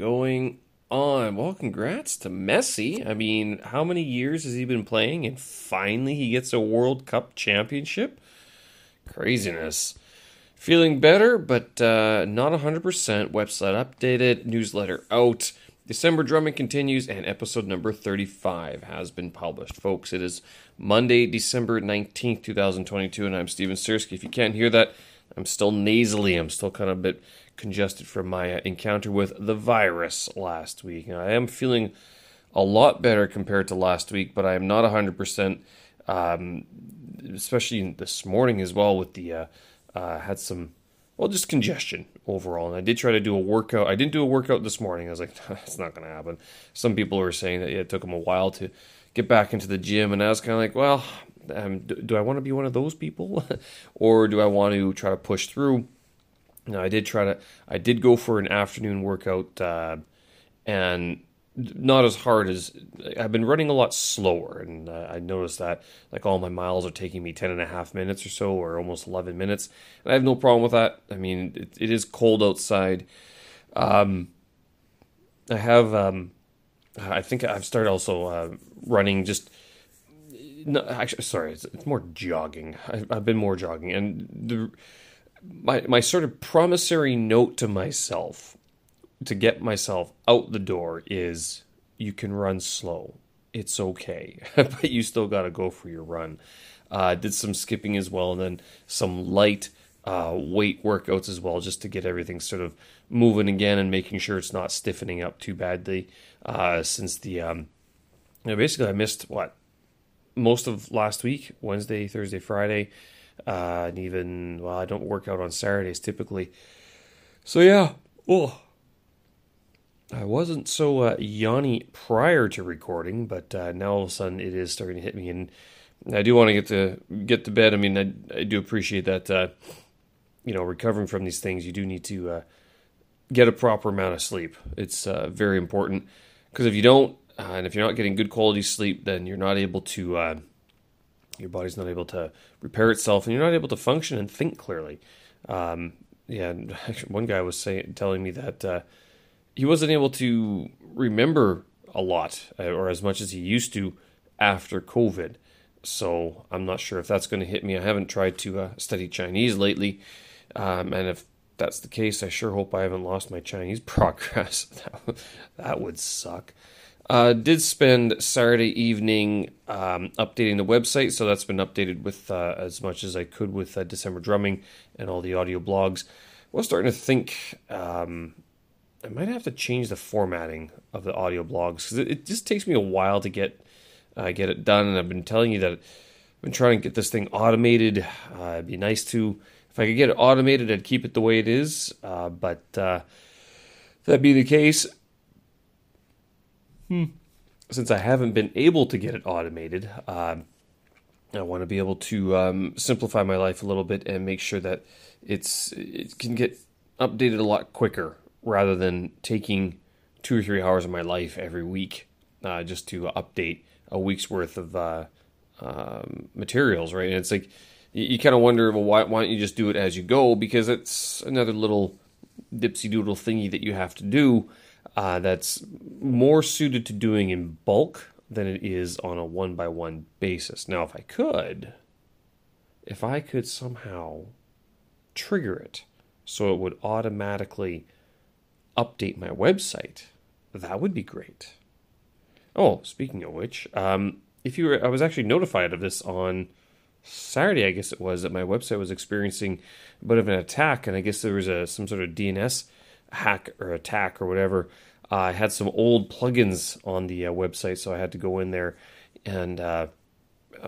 going on? Well, congrats to Messi. I mean, how many years has he been playing? And finally, he gets a World Cup championship? Craziness. Feeling better, but uh, not 100%. Website updated, newsletter out. December drumming continues, and episode number 35 has been published. Folks, it is Monday, December 19th, 2022, and I'm Steven Sersky. If you can't hear that, I'm still nasally. I'm still kind of a bit congested from my encounter with the virus last week. Now, I am feeling a lot better compared to last week, but I am not 100%, um, especially this morning as well with the, uh, uh, had some, well, just congestion overall. And I did try to do a workout. I didn't do a workout this morning. I was like, it's not going to happen. Some people were saying that yeah, it took them a while to get back into the gym. And I was kind of like, well, um, do, do I want to be one of those people? or do I want to try to push through? Now, I did try to, I did go for an afternoon workout, uh, and not as hard as I've been running a lot slower. And uh, I noticed that like all my miles are taking me 10 and a half minutes or so, or almost 11 minutes. And I have no problem with that. I mean, it, it is cold outside. Um, I have, um, I think I've started also uh, running just. No, actually, sorry, it's, it's more jogging. I've, I've been more jogging, and the my my sort of promissory note to myself to get myself out the door is you can run slow. It's okay, but you still got to go for your run. Uh, did some skipping as well, and then some light uh, weight workouts as well, just to get everything sort of moving again and making sure it's not stiffening up too badly. Uh, since the um, you know, basically I missed what most of last week, Wednesday, Thursday, Friday uh, and even well, I don't work out on Saturdays typically. So yeah, oh, I wasn't so uh, yawny prior to recording, but uh, now all of a sudden it is starting to hit me, and I do want to get to get to bed. I mean, I, I do appreciate that. Uh, you know, recovering from these things, you do need to uh, get a proper amount of sleep. It's uh, very important because if you don't, uh, and if you're not getting good quality sleep, then you're not able to uh, your body's not able to repair itself, and you're not able to function and think clearly. Um, yeah, one guy was saying, telling me that uh, he wasn't able to remember a lot uh, or as much as he used to after COVID. So I'm not sure if that's going to hit me. I haven't tried to uh, study Chinese lately, um, and if that's the case, I sure hope I haven't lost my Chinese progress. that would suck. Uh, did spend Saturday evening um, updating the website, so that's been updated with uh, as much as I could with uh, December drumming and all the audio blogs. I was starting to think um, I might have to change the formatting of the audio blogs because it, it, just takes me a while to get uh, get it done. And I've been telling you that I've been trying to get this thing automated. Uh, it'd be nice to if I could get it automated, I'd keep it the way it is. Uh, but that be the case, Hmm. Since I haven't been able to get it automated, um, I want to be able to um, simplify my life a little bit and make sure that it's it can get updated a lot quicker rather than taking two or three hours of my life every week uh, just to update a week's worth of uh, um, materials, right? And it's like you, you kind of wonder, well, why, why don't you just do it as you go? Because it's another little dipsy doodle thingy that you have to do uh, that's more suited to doing in bulk than it is on a one by one basis. Now, if I could, if I could somehow trigger it so it would automatically update my website, that would be great. Oh, speaking of which, um, if you were, I was actually notified of this on Saturday, I guess it was, that my website was experiencing a bit of an attack, and I guess there was a some sort of DNS hack or attack or whatever. Uh, I had some old plugins on the uh, website, so I had to go in there and uh,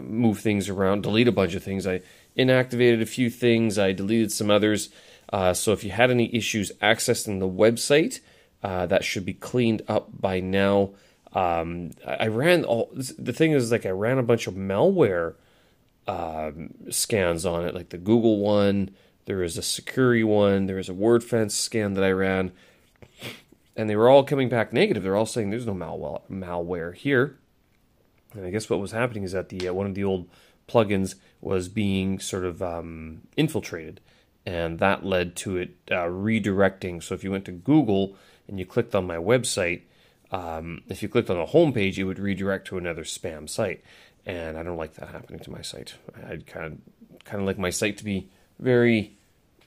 move things around, delete a bunch of things. I inactivated a few things, I deleted some others. Uh, so if you had any issues accessing the website, uh, that should be cleaned up by now. Um, I, ran all the thing is like I ran a bunch of malware um, scans on it, like the Google one, there is a Sucuri one, there was a Wordfence scan that I ran, and they were all coming back negative. They're all saying there's no malware malware here. And I guess what was happening is that the uh, one of the old plugins was being sort of um, infiltrated, and that led to it uh, redirecting. So if you went to Google and you clicked on my website, um, if you clicked on the homepage, it would redirect to another spam site, and I don't like that happening to my site. I'd kind of kind of like my site to be very,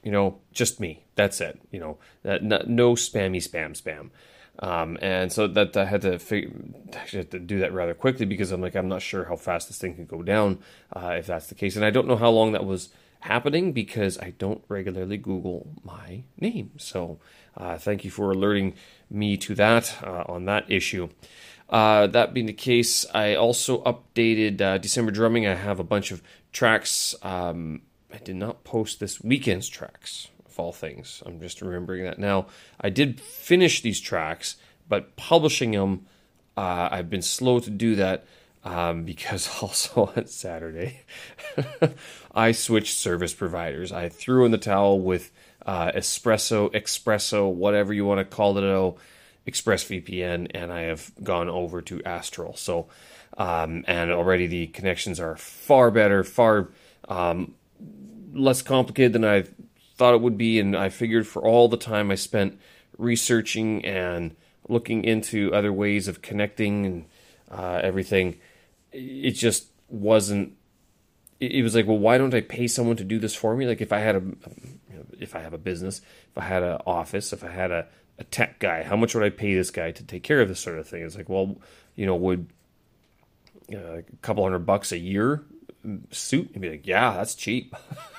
you know, just me. That's it. You know, that no spammy spam spam. Um, and so that I had to figure, actually had to do that rather quickly because I'm like I'm not sure how fast this thing can go down uh, if that's the case, and I don't know how long that was happening because I don't regularly Google my name. So uh, thank you for alerting me to that uh, on that issue. Uh, that being the case, I also updated uh, December drumming. I have a bunch of tracks. Um, I did not post this weekend's tracks of all things. I'm just remembering that now. I did finish these tracks, but publishing them, uh, I've been slow to do that um, because also on Saturday, I switched service providers. I threw in the towel with uh, Espresso, Espresso, whatever you want to call it, oh, ExpressVPN, and I have gone over to Astrill. So, um, and already the connections are far better, far um, less complicated than I thought it would be, and I figured for all the time I spent researching and looking into other ways of connecting and uh, everything, it just wasn't. It was like, well, why don't I pay someone to do this for me? Like, if I had a, if I have a business, if I had an office, if I had a, a tech guy, how much would I pay this guy to take care of this sort of thing? It's like, well, you know, would uh, a couple hundred bucks a year suit? And be like, yeah, that's cheap.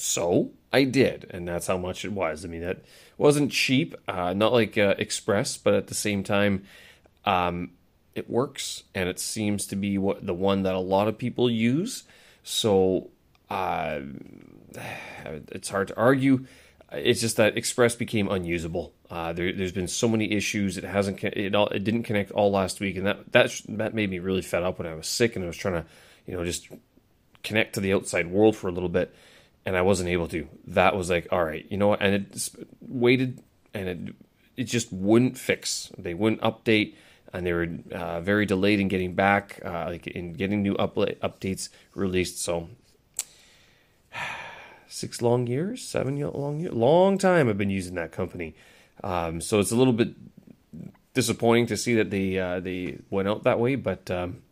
So I did, and that's how much it was. I mean, that wasn't cheap, uh, not like uh, Express, but at the same time, um, it works, and it seems to be what the one that a lot of people use. So uh, it's hard to argue. It's just that Express became unusable. Uh, there, has been so many issues. It hasn't. It, all, it didn't connect all last week, and that that that made me really fed up when I was sick and I was trying to, you know, just connect to the outside world for a little bit and I wasn't able to. That was like, all right, you know what? And it waited, and it it just wouldn't fix. They wouldn't update, and they were uh, very delayed in getting back, uh, like in getting new upla- updates released. So six long years, seven long years, long time. I've been using that company, um, so it's a little bit disappointing to see that they uh, they went out that way, but. Um,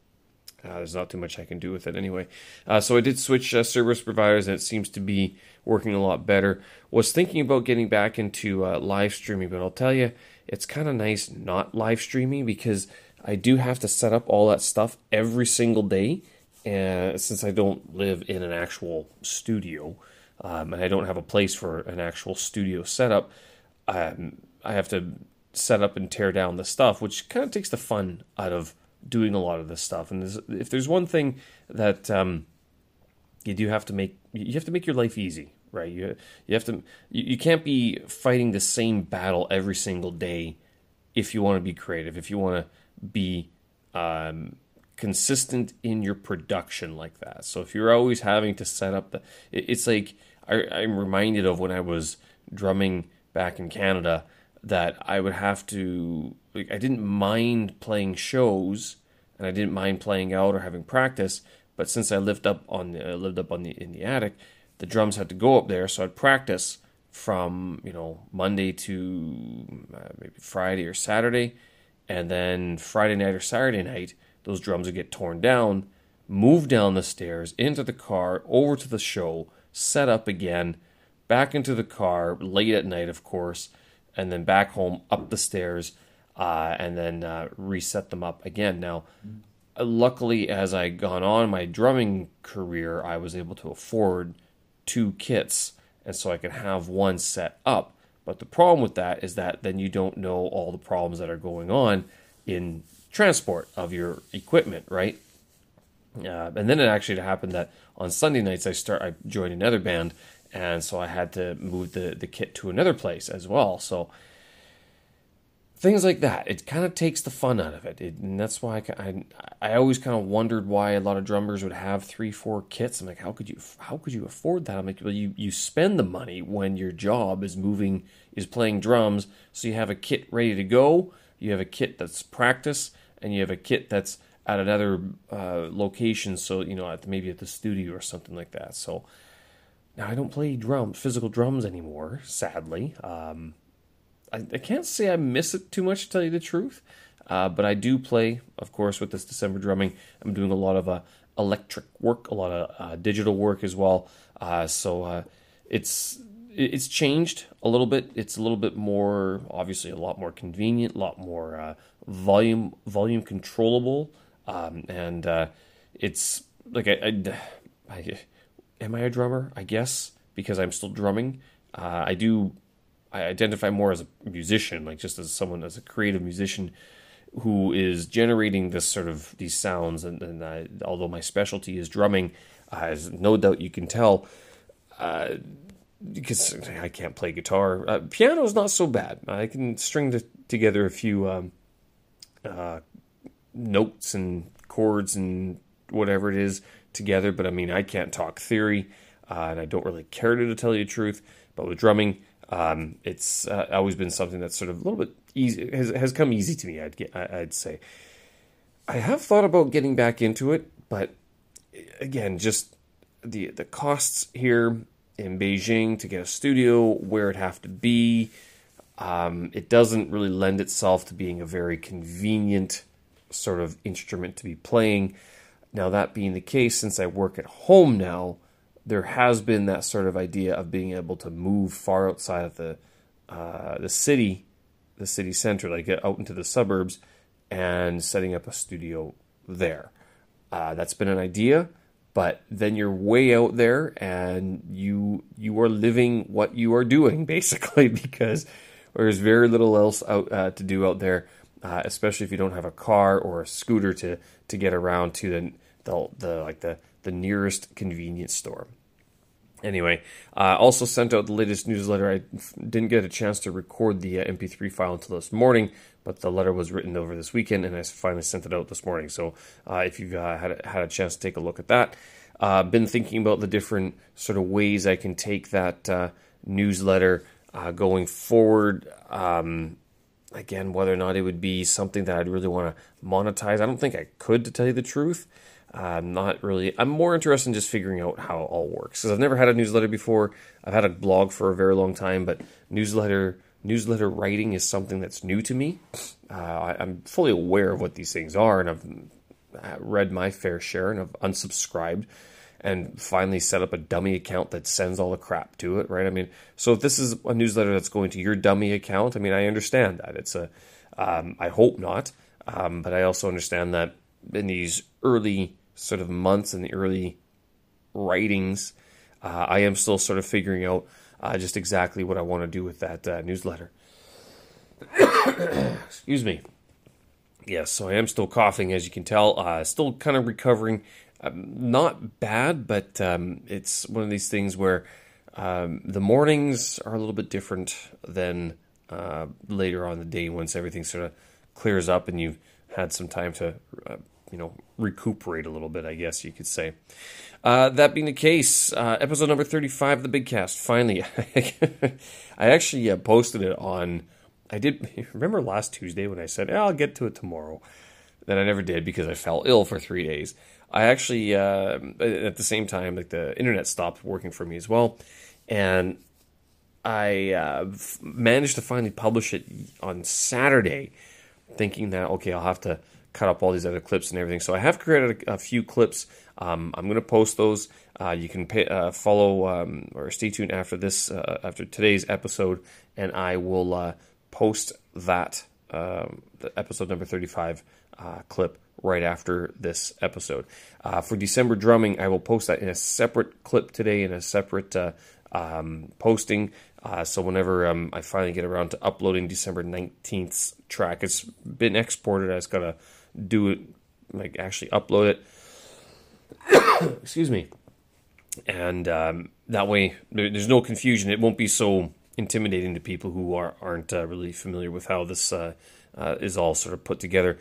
uh, there's not too much I can do with it anyway. Uh, so I did switch uh, service providers, and it seems to be working a lot better. Was thinking about getting back into uh, live streaming, but I'll tell you, it's kind of nice not live streaming because I do have to set up all that stuff every single day. And since I don't live in an actual studio, um, and I don't have a place for an actual studio setup, um, I have to set up and tear down the stuff, which kind of takes the fun out of doing a lot of this stuff. And there's, if there's one thing that um, you do have to make, you have to make your life easy, right? You you have to you, you can't be fighting the same battle every single day if you want to be creative, if you want to be um, consistent in your production like that. So if you're always having to set up the, it, it's like I, I'm reminded of when I was drumming back in Canada that I would have to like I didn't mind playing shows and I didn't mind playing out or having practice, but since I lived up on the, uh, lived up on the in the attic, the drums had to go up there, so I'd practice from you know Monday to uh, maybe Friday or Saturday, and then Friday night or Saturday night, those drums would get torn down, move down the stairs into the car, over to the show, set up again, back into the car late at night, of course and then back home up the stairs uh, and then uh, reset them up again. Now, luckily, as I gone on my drumming career, I was able to afford two kits, and so I could have one set up. But the problem with that is that then you don't know all the problems that are going on in transport of your equipment, right? Uh, and then it actually happened that on Sunday nights I start I joined another band and so I had to move the the kit to another place as well. So things like that, it kind of takes the fun out of it, it and that's why I, I, I always kind of wondered why a lot of drummers would have three four kits. I'm like, how could you how could you afford that? I'm like, well, you you spend the money when your job is moving is playing drums, so you have a kit ready to go, you have a kit that's practice, and you have a kit that's at another uh, location, so you know, at maybe at the studio or something like that. So now I don't play drum, physical drums anymore, sadly. Um, I, I, can't say I miss it too much to tell you the truth. Uh, but I do play, of course, with this December drumming. I'm doing a lot of uh, electric work, a lot of uh, digital work as well. Uh, so uh, it's it's changed a little bit. It's a little bit more, obviously, a lot more convenient, a lot more uh, volume volume controllable, um, and it's like I, I, I, am I a drummer? I guess because I'm still drumming. I do. I identify more as a musician, like just as someone as a creative musician who is generating this sort of these sounds. And, and uh, although my specialty is drumming, uh, as no doubt you can tell, uh, because I can't play guitar. Uh, piano is not so bad. I can string the, together a few um, uh, notes and chords and whatever it is together. But I mean, I can't talk theory, uh, and I don't really care to, to tell you the truth. But with drumming, um, it's uh, always been something that's sort of a little bit easy has has come easy to me. I'd I'd say. I have thought about getting back into it, but again, just the the costs here in Beijing to get a studio where it have to be. Um, it doesn't really lend itself to being a very convenient sort of instrument to be playing. Now, that being the case, since I work at home now, there has been that sort of idea of being able to move far outside of the uh, the city, the city center, like out into the suburbs, and setting up a studio there. Uh, that's been an idea, but then you're way out there, and you you are living what you are doing basically because there's very little else out uh, to do out there, uh, especially if you don't have a car or a scooter to to get around to the the, the like the the nearest convenience store. Anyway, I uh, also sent out the latest newsletter. I didn't get a chance to record the uh, MP3 file until this morning, but the letter was written over this weekend, and I finally sent it out this morning. So uh, if you've uh, had, a, had a chance to take a look at that, I've uh, been thinking about the different sort of ways I can take that uh, newsletter going forward. Um, again, whether or not it would be something that I'd really want to monetize, I don't think I could, to tell you the truth. I'm not really. I'm more interested in just figuring out how it all works because I've never had a newsletter before. I've had a blog for a very long time, but newsletter newsletter writing is something that's new to me. Uh, I, am fully aware of what these things are, and I've read my fair share, and I've unsubscribed, and finally set up a dummy account that sends all the crap to it. Right? I mean, so if this is a newsletter that's going to your dummy account, I mean, I understand that it's a. Um, I hope not, um, but I also understand that in these early sort of months and the early writings, uh, I am still sort of figuring out uh, just exactly what I want to do with that uh, newsletter. Excuse me. Yes, so I am still coughing, as you can tell. Uh, still kind of recovering. Um, not bad, but um, it's one of these things where um, the mornings are a little bit different than uh, later on the day once everything sort of clears up and you've had some time to uh, you know recuperate a little bit, I guess you could say. Uh, that being the case, uh, episode number thirty-five of the Big Cast. Finally, I actually uh, posted it on. I did remember last Tuesday when I said I'll get to it tomorrow. Then I never did because I fell ill for three days. I actually uh, at the same time like the internet stopped working for me as well, and I uh, managed to finally publish it on Saturday, thinking that okay I'll have to cut up all these other clips and everything. So I have created a, a few clips. Um, I'm going to post those. Uh, you can pay, uh, follow um, or stay tuned after this, uh, after today's episode, and I will uh, post that um, episode number 35 uh, clip right after this episode. Uh, for December drumming, I will post that in a separate clip today in a separate um, posting. Uh, so whenever um, I finally get around to uploading December 19th's track, it's been exported. I just got to do it, like actually upload it. Excuse me. And um, that way, there's no confusion. It won't be so intimidating to people who are, aren't uh, really familiar with how this uh, uh, is all sort of put together.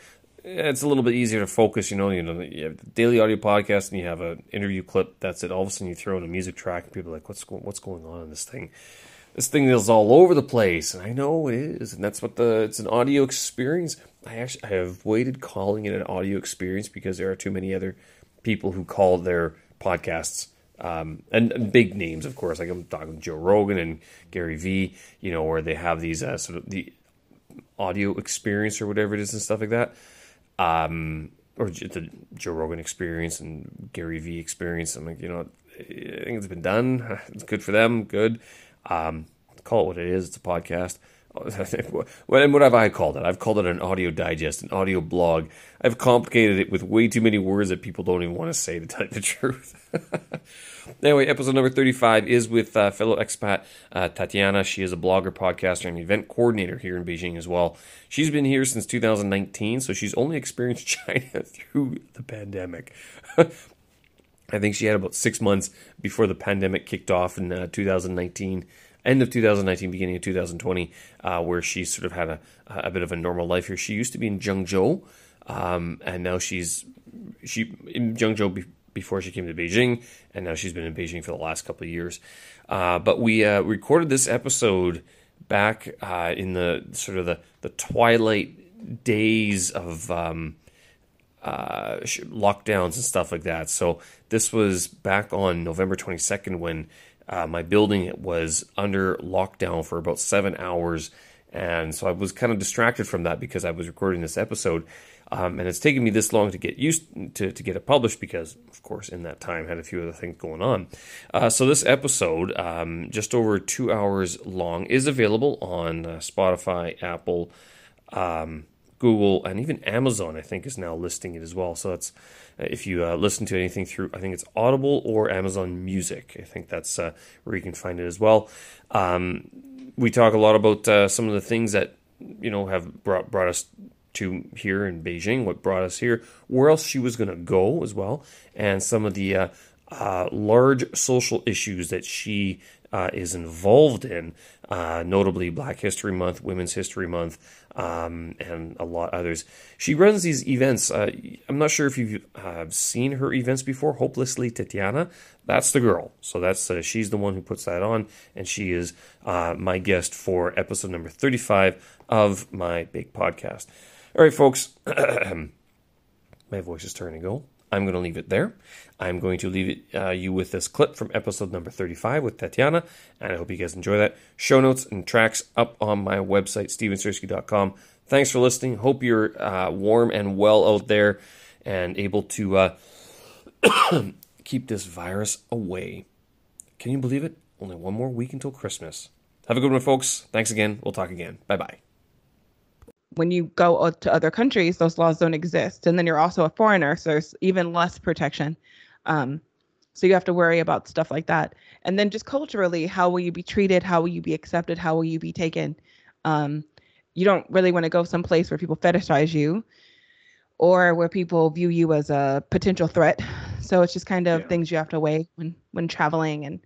It's a little bit easier to focus, you know. You know, you have the daily audio podcast, and you have an interview clip. That's it. All of a sudden, you throw in a music track, and people are like, "What's what's going on in this thing?" This thing is all over the place, and I know it is, and that's what the it's an audio experience. I actually I avoided calling it an audio experience because there are too many other people who call their podcasts Um, and, and, big names, of course, like I'm talking Joe Rogan and Gary Vee, you know, where they have these uh, sort of the audio experience or whatever it is and stuff like that. Um, or the Joe Rogan experience and Gary Vee experience. I'm like, you know, I think it's been done. It's good for them. Good. Um, call it what it is. It's a podcast. what, have I called it? I've called it an audio digest, an audio blog. I've complicated it with way too many words that people don't even want to say, to tell you the truth. anyway, episode number 35 is with uh, fellow expat uh, Tatiana. She is a blogger, podcaster, and event coordinator here in Beijing as well. She's been here since 2019, so she's only experienced China through the pandemic. I think she had about six months before the pandemic kicked off in uh, 2019 end of 2019, beginning of 2020, uh, where she sort of had a, a bit of a normal life here. She used to be in Zhengzhou, um, and now she's she in Zhengzhou be, before she came to Beijing, and now she's been in Beijing for the last couple of years. Uh, but we uh, recorded this episode back uh, in the sort of the, the twilight days of um, uh, lockdowns and stuff like that. So this was back on November 22nd when uh, my building was under lockdown for about seven hours. And so I was kind of distracted from that because I was recording this episode. Um, and it's taken me this long to get used to, to get it published because, of course, in that time, I had a few other things going on. Uh, so this episode, um, just over two hours long, is available on uh, Spotify, Apple, um, Google, and even Amazon. I think is now listing it as well. So that's if you uh, listen to anything through, I think it's Audible or Amazon Music. I think that's uh, where you can find it as well. Um, we talk a lot about uh, some of the things that you know have brought brought us to here in Beijing, what brought us here, where else she was going to go as well, and some of the uh, uh, large social issues that she uh, is involved in, uh, notably Black History Month, Women's History Month, um, and a lot others. She runs these events. Uh, I'm not sure if you've uh, seen her events before. Hopelessly Tatiana, that's the girl. So that's uh, she's the one who puts that on, and she is uh, my guest for episode number 35 of my big podcast. All right, folks, my voice is turning to go. I'm going to leave it there. I'm going to leave it, uh, you with this clip from episode number 35 with Tatiana, and I hope you guys enjoy that. Show notes and tracks up on my website, stevensersky.com. Thanks for listening. Hope you're uh, warm and well out there and able to uh, keep this virus away. Can you believe it? Only one more week until Christmas. Have a good one, folks. Thanks again. We'll talk again. Bye bye when you go to other countries, those laws don't exist. And then you're also a foreigner, so there's even less protection. Um, so you have to worry about stuff like that. And then just culturally, how will you be treated? How will you be accepted? How will you be taken? Um, you don't really want to go someplace where people fetishize you or where people view you as a potential threat. So it's just kind of yeah. things you have to weigh when when traveling and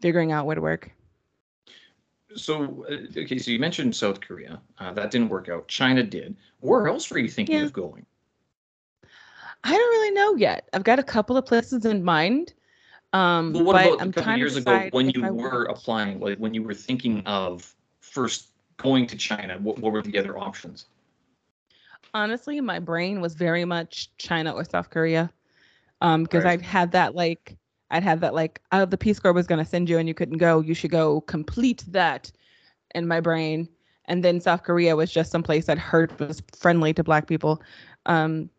figuring out where to work so uh, okay, so you mentioned South Korea. Uh, that didn't work out. China did. Where else were you thinking yeah. of going? I don't really know yet. I've got a couple of places in mind. Um, well, what about I'm a couple years ago when you were applying, like when you were thinking of first going to China? What, what were the other options? Honestly, my brain was very much China or South Korea, um, because right. I've had that like I'd have that like, oh, the Peace Corps was going to send you and you couldn't go. You should go complete that in my brain. And then South Korea was just some place I'd heard was friendly to Black people. Um,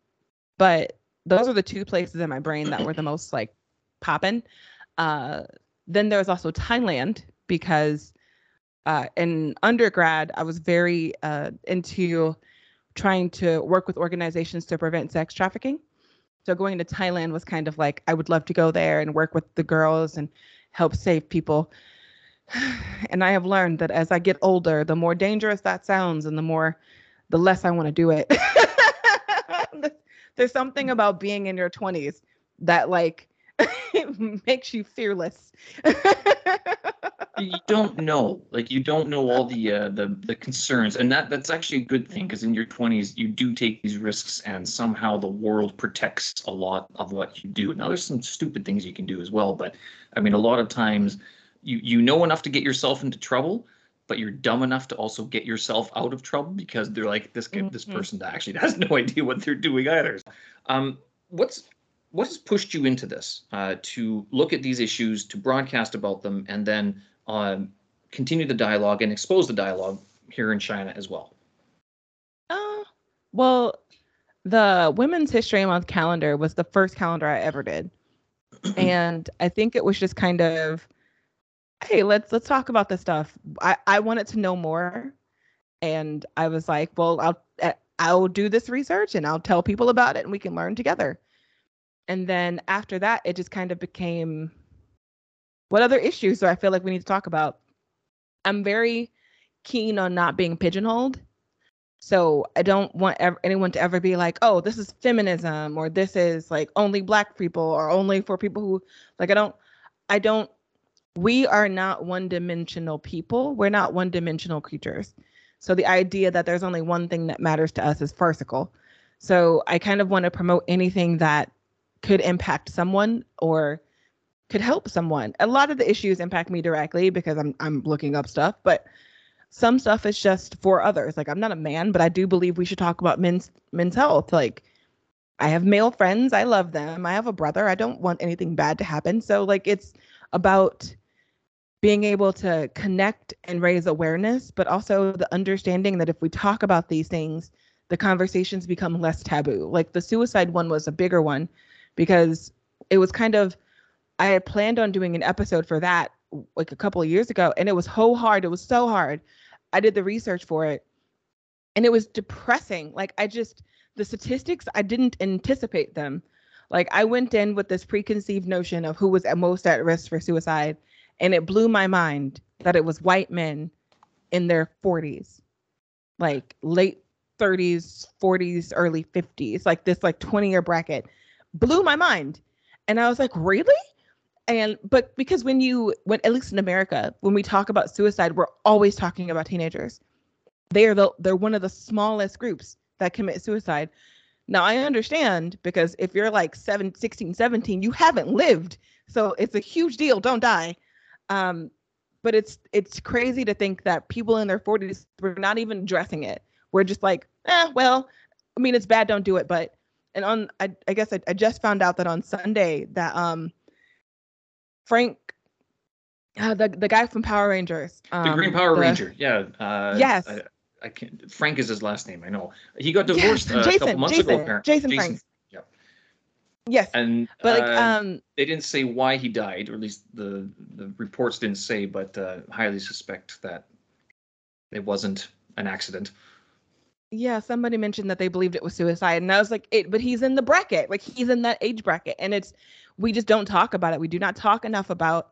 but those are the two places in my brain that were the most like popping. Uh, then there was also Thailand because uh, in undergrad I was very uh, into trying to work with organizations to prevent sex trafficking. So going to Thailand was kind of like I would love to go there and work with the girls and help save people. And I have learned that as I get older, the more dangerous that sounds and the more the less I want to do it. There's something about being in your 20s that like makes you fearless. you don't know like you don't know all the uh, the the concerns and that that's actually a good thing because in your 20s you do take these risks and somehow the world protects a lot of what you do. Now there's some stupid things you can do as well but i mean a lot of times you you know enough to get yourself into trouble but you're dumb enough to also get yourself out of trouble because they're like this mm-hmm. this person actually has no idea what they're doing either. Um what's what has pushed you into this? Uh, to look at these issues, to broadcast about them, and then um, continue the dialogue and expose the dialogue here in China as well? Uh, well, the Women's History Month calendar was the first calendar I ever did, and I think it was just kind of, hey, let's let's talk about this stuff. I I wanted to know more, and I was like, well, I'll I'll do this research and I'll tell people about it, and we can learn together. And then after that, it just kind of became, what other issues do I feel like we need to talk about? I'm very keen on not being pigeonholed. So I don't want ever, anyone to ever be like, oh, this is feminism or this is like only black people or only for people who like I don't I don't we are not one-dimensional people. We're not one-dimensional creatures. So the idea that there's only one thing that matters to us is farcical. So I kind of want to promote anything that could impact someone or could help someone. A lot of the issues impact me directly because I'm I'm looking up stuff, but some stuff is just for others. Like I'm not a man, but I do believe we should talk about men's men's health. Like I have male friends, I love them. I have a brother. I don't want anything bad to happen. So like it's about being able to connect and raise awareness, but also the understanding that if we talk about these things, the conversations become less taboo. Like the suicide one was a bigger one because it was kind of I had planned on doing an episode for that like a couple of years ago and it was so hard. It was so hard I did the research for it and it was depressing. Like I just the statistics I didn't anticipate them. Like I went in with this preconceived notion of who was at most at risk for suicide and it blew my mind that it was white men in their 40s. Like late 30s, 40s, early 50s, like this like 20 year bracket blew my mind. And I was like, "Really?" And but because when you when at least in america when we talk about suicide we're always talking about teenagers. They are the they're one of the smallest groups that commit suicide. Now i understand because if you're like 7 16 17 you haven't lived. So it's a huge deal. Don't die. Um but it's it's crazy to think that people in their 40s we're not even addressing it. We're just like eh well i mean it's bad. Don't do it. But and on i, I guess I, I just found out that on sunday that um Frank, uh, the the guy from Power Rangers. Um, the Green Power the, Ranger. Yeah. Uh, yes. I, I, can't. Frank is his last name. I know. He got divorced uh, Jason, a couple months Jason, ago. Apparently. Jason, Jason Frank. Yeah. Yes. And but like, uh, um, they didn't say why he died, or at least the the reports didn't say, but uh, highly suspect that it wasn't an accident. Yeah, somebody mentioned that they believed it was suicide, and I was like, "It," but he's in the bracket, like he's in that age bracket, and it's we just don't talk about it. We do not talk enough about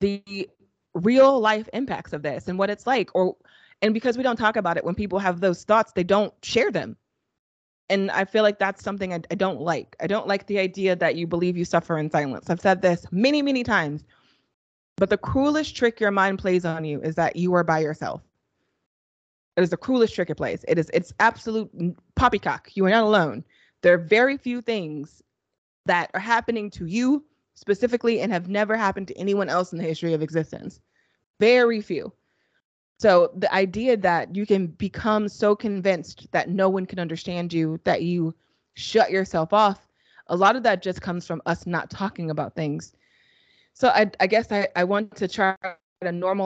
the real life impacts of this and what it's like or and because we don't talk about it when people have those thoughts they don't share them. And i feel like that's something I, I, don't like. I don't like the idea that you believe you suffer in silence. I've said this many many times. But the cruelest trick your mind plays on you is that you are by yourself. It is the cruelest trick it plays. It is it's absolute poppycock. You are not alone. There are very few things that are happening to you specifically and have never happened to anyone else in the history of existence. Very few. So the idea that you can become so convinced that no one can understand you, that you shut yourself off, a lot of that just comes from us not talking about things. So I, I guess I, I want to try to normalize